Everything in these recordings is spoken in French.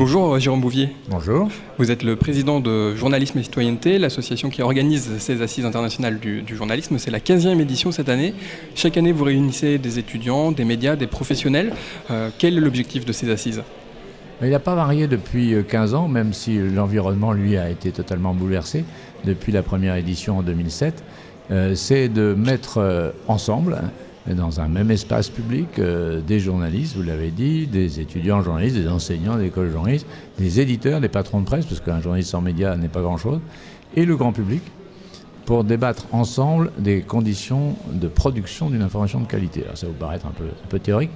Bonjour Jérôme Bouvier. Bonjour. Vous êtes le président de Journalisme et Citoyenneté, l'association qui organise ces assises internationales du, journalisme. C'est la 15e édition cette année. Chaque année, vous réunissez des étudiants, des médias, des professionnels. Euh, quel est l'objectif de ces assises? Il n'a pas varié depuis 15 ans, même si l'environnement, lui, a été totalement bouleversé depuis la première édition en 2007. Euh, c'est de mettre euh, ensemble dans un même espace public euh, des journalistes, vous l'avez dit, des étudiants journalistes, des enseignants d'école journalistes, des éditeurs, des patrons de presse, parce qu'un journaliste sans médias n'est pas grand-chose, et le grand public, pour débattre ensemble des conditions de production d'une information de qualité. Alors ça vous paraître un peu, un peu théorique,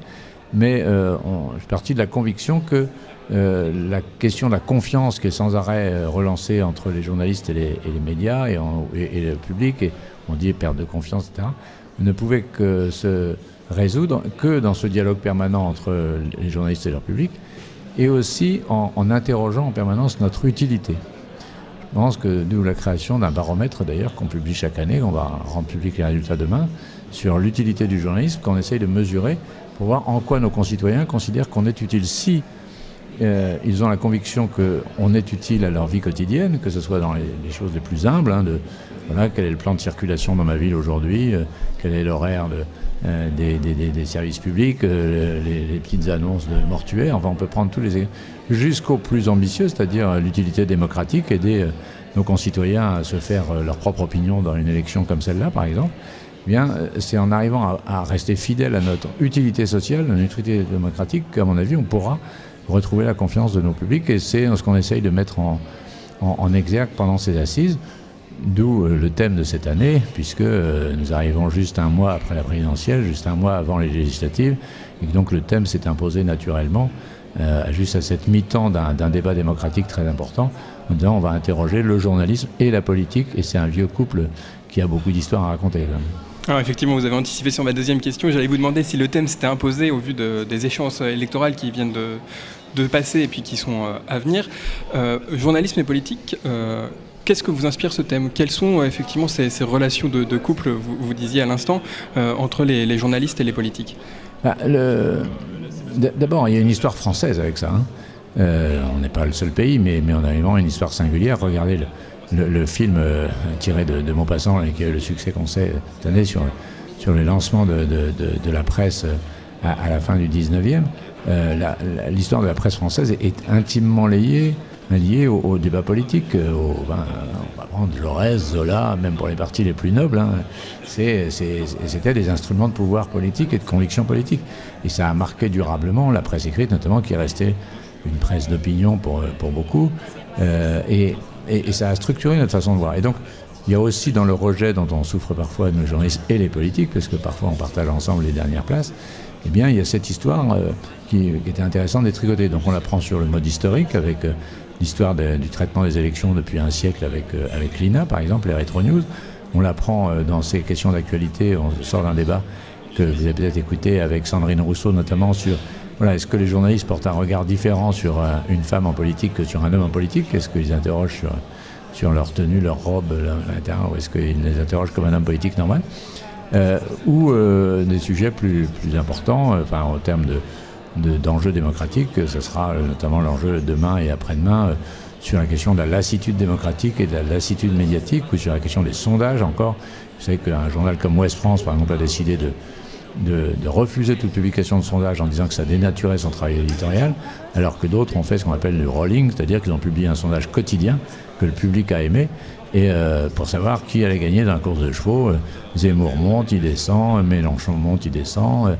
mais euh, je suis parti de la conviction que euh, la question de la confiance qui est sans arrêt relancée entre les journalistes et les, médias et, et, le public, et on dit perte de confiance, etc., ne pouvait que se résoudre que dans ce dialogue permanent entre les journalistes et leur public, et aussi en, interrogeant en permanence notre utilité. Je pense que nous, la création d'un baromètre d'ailleurs qu'on publie chaque année, on va rendre public les résultats demain, sur l'utilité du journalisme, qu'on essaye de mesurer pour voir en quoi nos concitoyens considèrent qu'on est utile. Si euh, ils ont la conviction qu'on est utile à leur vie quotidienne, que ce soit dans les, choses les plus humbles, hein, de voilà, quel est le plan de circulation dans ma ville aujourd'hui, euh, quel est l'horaire euh, des, services publics, les, petites annonces de mortuaires, enfin on peut prendre tous les jusqu'au plus ambitieux, c'est-à-dire l'utilité démocratique, aider nos concitoyens à se faire leur propre opinion dans une élection comme celle-là par exemple. Eh bien, c'est en arrivant à, à, rester fidèle à notre utilité sociale, notre utilité démocratique, qu'à mon avis, on pourra retrouver la confiance de nos publics. Et c'est ce qu'on essaye de mettre en, en, exergue pendant ces assises. D'où euh, le thème de cette année, puisque euh, nous arrivons juste un mois après la présidentielle, juste un mois avant les législatives, et donc le thème s'est imposé naturellement, euh, juste à cette mi-temps d'un débat démocratique très important. Dedans, on va interroger le journalisme et la politique, et c'est un vieux couple qui a beaucoup d'histoires à raconter. Effectivement, vous avez anticipé sur ma deuxième question. J'allais vous demander si le thème s'était imposé au vu des échéances électorales qui viennent de, passer et puis qui sont euh, à venir. Euh, journalisme et politique, euh, qu'est-ce que vous inspire ce thème? Quelles sont effectivement ces, relations de, couple, vous, vous, disiez à l'instant, entre les, journalistes et les politiques? Bah, D'abord, il y a une histoire française avec ça. Hein. on n'est pas le seul pays, mais, mais on a vraiment une histoire singulière. Regardez le, le, film euh, tiré de, de Maupassant et le succès qu'on sait cette année sur, sur le lancement de, la presse euh, à, la fin du 19e, euh, l'histoire de la presse française est, intimement liée, liée au, débat politique. Ben, on va prendre Jaurès, Zola, même pour les partis les plus nobles. Hein, C'était des instruments de pouvoir politique et de conviction politique. Et ça a marqué durablement la presse écrite, notamment, qui est restée une presse d'opinion pour, pour beaucoup. et et, ça a structuré notre façon de voir. Et donc, il y a aussi dans le rejet dont on souffre parfois nos journalistes et les politiques, parce que parfois on partage ensemble les dernières places, eh bien, il y a cette histoire euh, qui, était intéressante d'être tricotée. Donc, on la prend sur le mode historique, avec euh, l'histoire du traitement des élections depuis un siècle avec, euh, avec l'INA, par exemple, les Retro News. On la prend dans ces questions d'actualité, on sort d'un débat que vous avez peut-être écouté avec Sandrine Rousseau, notamment sur voilà, est-ce que les journalistes portent un regard différent sur euh, une femme en politique que sur un homme en politique? Est-ce qu'ils interrogent sur, sur leur tenue, leur robe, l'intérieur, ou est-ce qu'ils les interrogent comme un homme politique normal? Euh, Ou euh, des sujets plus, plus importants, enfin, en termes de, d'enjeux démocratiques, ce sera notamment l'enjeu demain et après-demain sur la question de la lassitude démocratique et de la lassitude médiatique, ou sur la question des sondages encore. Vous savez qu'un journal comme Ouest France, par exemple, a décidé de de, refuser toute publication de sondage en disant que ça dénaturait son travail éditorial, alors que d'autres ont fait ce qu'on appelle le rolling, c'est-à-dire qu'ils ont publié un sondage quotidien que le public a aimé, et euh, pour savoir qui allait gagner dans la course de chevaux. Euh, Zemmour monte, il descend, Mélenchon monte, il descend, euh,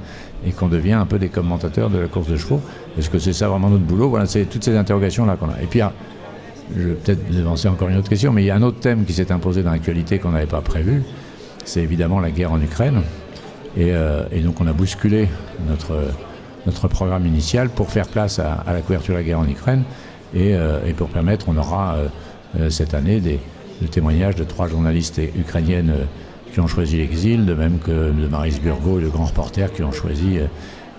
et qu'on devient un peu des commentateurs de la course de chevaux. Est-ce que c'est ça vraiment notre boulot? Voilà, c'est toutes ces interrogations-là qu'on a. Et puis, ah, je vais peut-être devancer encore une autre question, mais il y a un autre thème qui s'est imposé dans l'actualité qu'on n'avait pas prévu, c'est évidemment la guerre en Ukraine. Euh, et, donc on a bousculé notre, notre programme initial pour faire place à, la couverture de la guerre en Ukraine et, euh, pour permettre, on aura euh, cette année des, témoignages de trois journalistes ukrainiennes qui ont choisi l'exil, de même que de Maris Burgo et de grands reporters qui ont choisi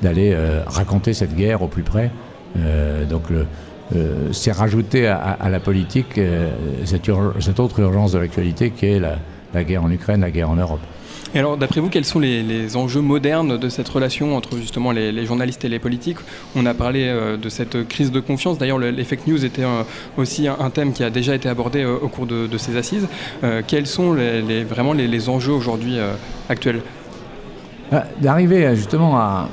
d'aller raconter cette guerre au plus près. donc c'est rajouter à, la politique cette, autre urgence de l'actualité qui est la guerre en Ukraine, la guerre en Europe. Et alors, d'après vous, quels sont les, enjeux modernes de cette relation entre justement les, journalistes et les politiques? On a parlé euh, de cette crise de confiance. D'ailleurs, les fake news était aussi un, thème qui a déjà été abordé euh, au cours de, ces assises. Euh, quels sont les, vraiment les, enjeux aujourd'hui actuels? Bah, D'arriver justement à,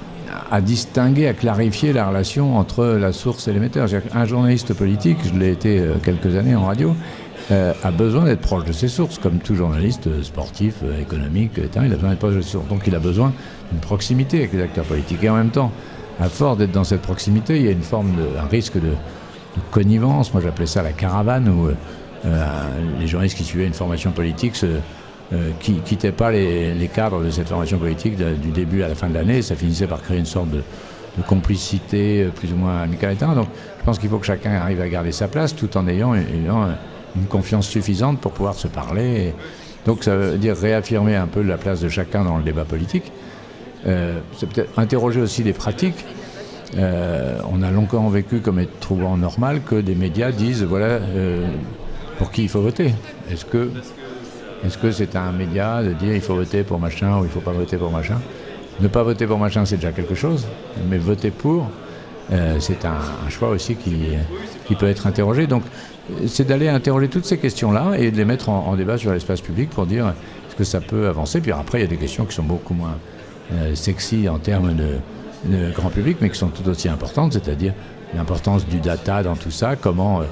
à distinguer, à clarifier la relation entre la source et l'émetteur. Un journaliste politique, je l'ai été quelques années en radio, euh, a besoin d'être proche de ses sources, comme tout journaliste euh, sportif, euh, économique, il a besoin d'être proche de ses sources. Donc il a besoin d'une proximité avec les acteurs politiques. Et en même temps, à force d'être dans cette proximité, il y a une forme un risque de, connivence. Moi j'appelais ça la caravane, où les journalistes qui suivaient une formation politique se, qui quittaient pas les, cadres de cette formation politique du début à la fin de l'année. Ça finissait par créer une sorte de, complicité plus ou moins amicale. Donc je pense qu'il faut que chacun arrive à garder sa place tout en ayant une confiance suffisante pour pouvoir se parler. Donc ça veut dire réaffirmer un peu la place de chacun dans le débat politique. Euh, c'est peut-être interroger aussi les pratiques. Euh, on a longtemps vécu comme être trouvant normal que des médias disent voilà euh, pour qui il faut voter. Est-ce que est-ce que c'est un média de dire il faut voter pour machin ou il faut pas voter pour machin? Ne pas voter pour machin c'est déjà quelque chose, mais voter pour c'est un, choix aussi qui, peut être interrogé. Donc c'est d'aller interroger toutes ces questions-là et de les mettre en, débat sur l'espace public pour dire est-ce que ça peut avancer. Puis après, il y a des questions qui sont beaucoup moins euh, sexy en termes de, grand public, mais qui sont tout aussi importantes, c'est-à-dire l'importance du data dans tout ça, comment euh,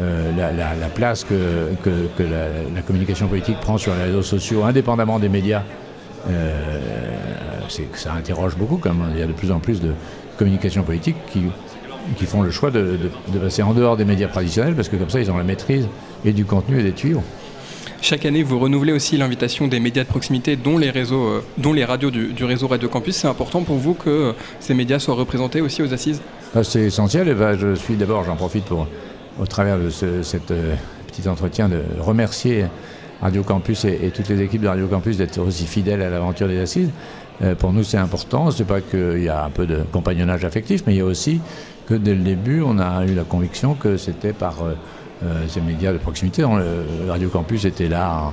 euh, la, place que, la, communication politique prend sur les réseaux sociaux, indépendamment des médias, ça interroge beaucoup. Comme il y a de plus en plus de communication politique qui qui font le choix de, passer en dehors des médias traditionnels parce que comme ça ils ont la maîtrise et du contenu et des tuyaux. Chaque année, vous renouvelez aussi l'invitation des médias de proximité, dont les, réseaux, euh, dont les radios du, réseau Radio Campus. C'est important pour vous que euh, ces médias soient représentés aussi aux assises? Ah, C'est essentiel. Et ben, je suis d'abord, j'en profite pour, au travers de ce cet, euh, petit entretien, de remercier Radio Campus et, toutes les équipes de Radio Campus d'être aussi fidèles à l'aventure des assises. pour nous, c'est important. C'est pas qu'il y a un peu de compagnonnage affectif, mais il y a aussi que dès le début, on a eu la conviction que c'était par euh, euh, ces médias de proximité. Radio Campus était là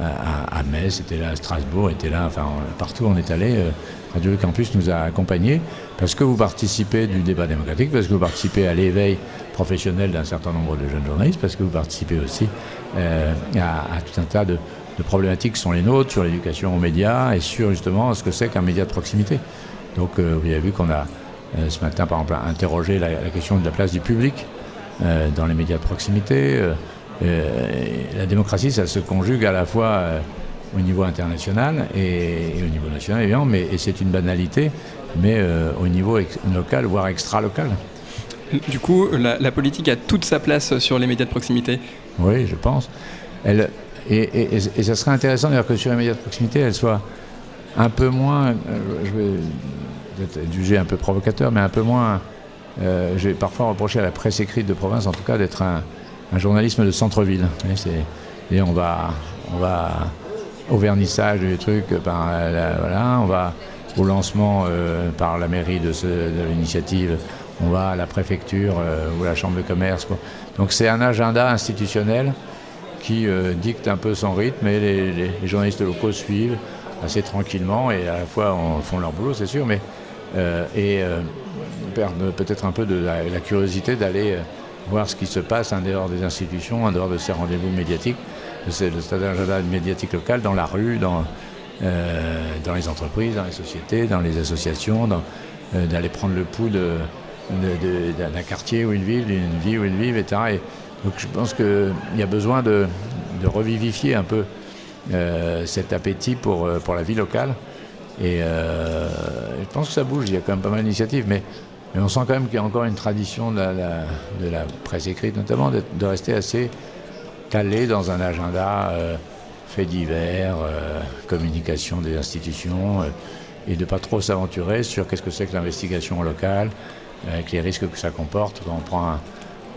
à, Metz, était là à Strasbourg, était là, enfin partout où on est allé. Euh, Radio Campus nous a accompagnés parce que vous participez du débat démocratique, parce que vous participez à l'éveil professionnel d'un certain nombre de jeunes journalistes, parce que vous participez aussi à, tout un tas de, problématiques qui sont les nôtres sur l'éducation aux médias et sur justement ce que c'est qu'un média de proximité. Donc vous avez vu qu'on a euh, ce matin, par exemple, interroger la, question de la place du public euh, dans les médias de proximité. Euh, la démocratie, ça se conjugue à la fois au niveau international et, au niveau national, évidemment, mais c'est une banalité, mais au niveau local, voire extra-local. Du coup, la, politique a toute sa place sur les médias de proximité Oui, je pense. Elle, et, ça serait intéressant d'ailleurs que sur les médias de proximité, elle soit un peu moins, je vais peut-être jugé un peu provocateur, mais un peu moins. Euh, j'ai parfois reproché à la presse écrite de province, en tout cas, d'être un, journalisme de centre-ville. Et on va, on va au vernissage du truc, par voilà, on va au lancement euh, par la mairie de, l'initiative, on va à la préfecture euh, ou à la chambre de commerce. Donc c'est un agenda institutionnel qui dicte un peu son rythme et les, journalistes locaux suivent assez tranquillement et à la fois font leur boulot, c'est sûr, mais euh, euh, perdre peut-être un peu de la, curiosité d'aller euh, voir ce qui se passe en dehors des institutions, en dehors de ces rendez-vous médiatiques, de le stade agenda médiatique local, dans la rue, dans, dans les entreprises, dans les sociétés, dans les associations, d'aller prendre le pouls d'un quartier où ils vivent, d'une vie où ils vivent, etc. Et donc je pense qu'il y a besoin de, de revivifier un peu cet appétit pour, la vie locale. Et euh, je pense que ça bouge, il y a quand même pas mal d'initiatives, mais, mais on sent quand même qu'il y a encore une tradition de la, presse écrite, notamment de, rester assez calé dans un agenda euh, fait divers, euh, communication des institutions, et de ne pas trop s'aventurer sur qu'est-ce que c'est que l'investigation locale, avec les risques que ça comporte. Quand on prend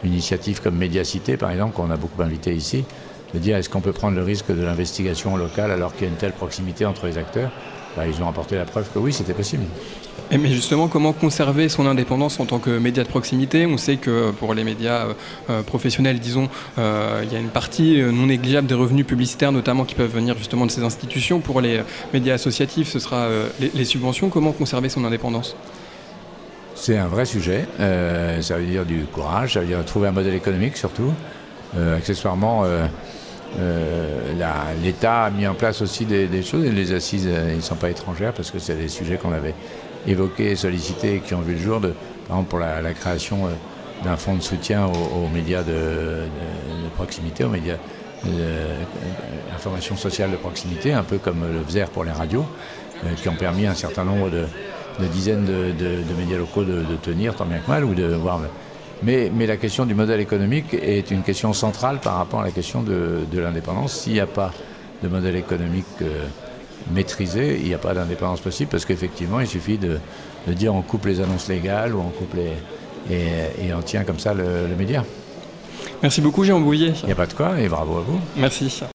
une initiative comme Médiacité, par exemple, qu'on a beaucoup invité ici, de dire est-ce qu'on peut prendre le risque de l'investigation locale alors qu'il y a une telle proximité entre les acteurs? Bah, ils ont apporté la preuve que oui, c'était possible. Et mais justement, comment conserver son indépendance en tant que média de proximité? On sait que pour les médias euh, professionnels, disons, euh, il y a une partie non négligeable des revenus publicitaires, notamment qui peuvent venir justement de ces institutions. Pour les médias associatifs, ce sera les, les, subventions. Comment conserver son indépendance? C'est un vrai sujet. ça veut dire du courage, ça veut dire trouver un modèle économique surtout. accessoirement, euh, L'État a mis en place aussi des, choses. Et les assises, euh, ne sont pas étrangères parce que c'est des sujets qu'on avait évoqués, sollicités et qui ont vu le jour, de, par exemple pour la, création euh, d'un fonds de soutien aux, médias de, proximité, aux médias d'information sociale de proximité, un peu comme le FZER pour les radios, qui ont permis un certain nombre de, dizaines de, médias locaux de, tenir tant bien que mal ou de voir mais, la question du modèle économique est une question centrale par rapport à la question de, l'indépendance. S'il n'y a pas de modèle économique euh, maîtrisé, il n'y a pas d'indépendance possible parce qu'effectivement, il suffit de, dire on coupe les annonces légales ou on coupe les. et, on tient comme ça le, le média. Merci beaucoup, Jean Bouillet. Il n'y a pas de quoi et bravo à vous. Merci.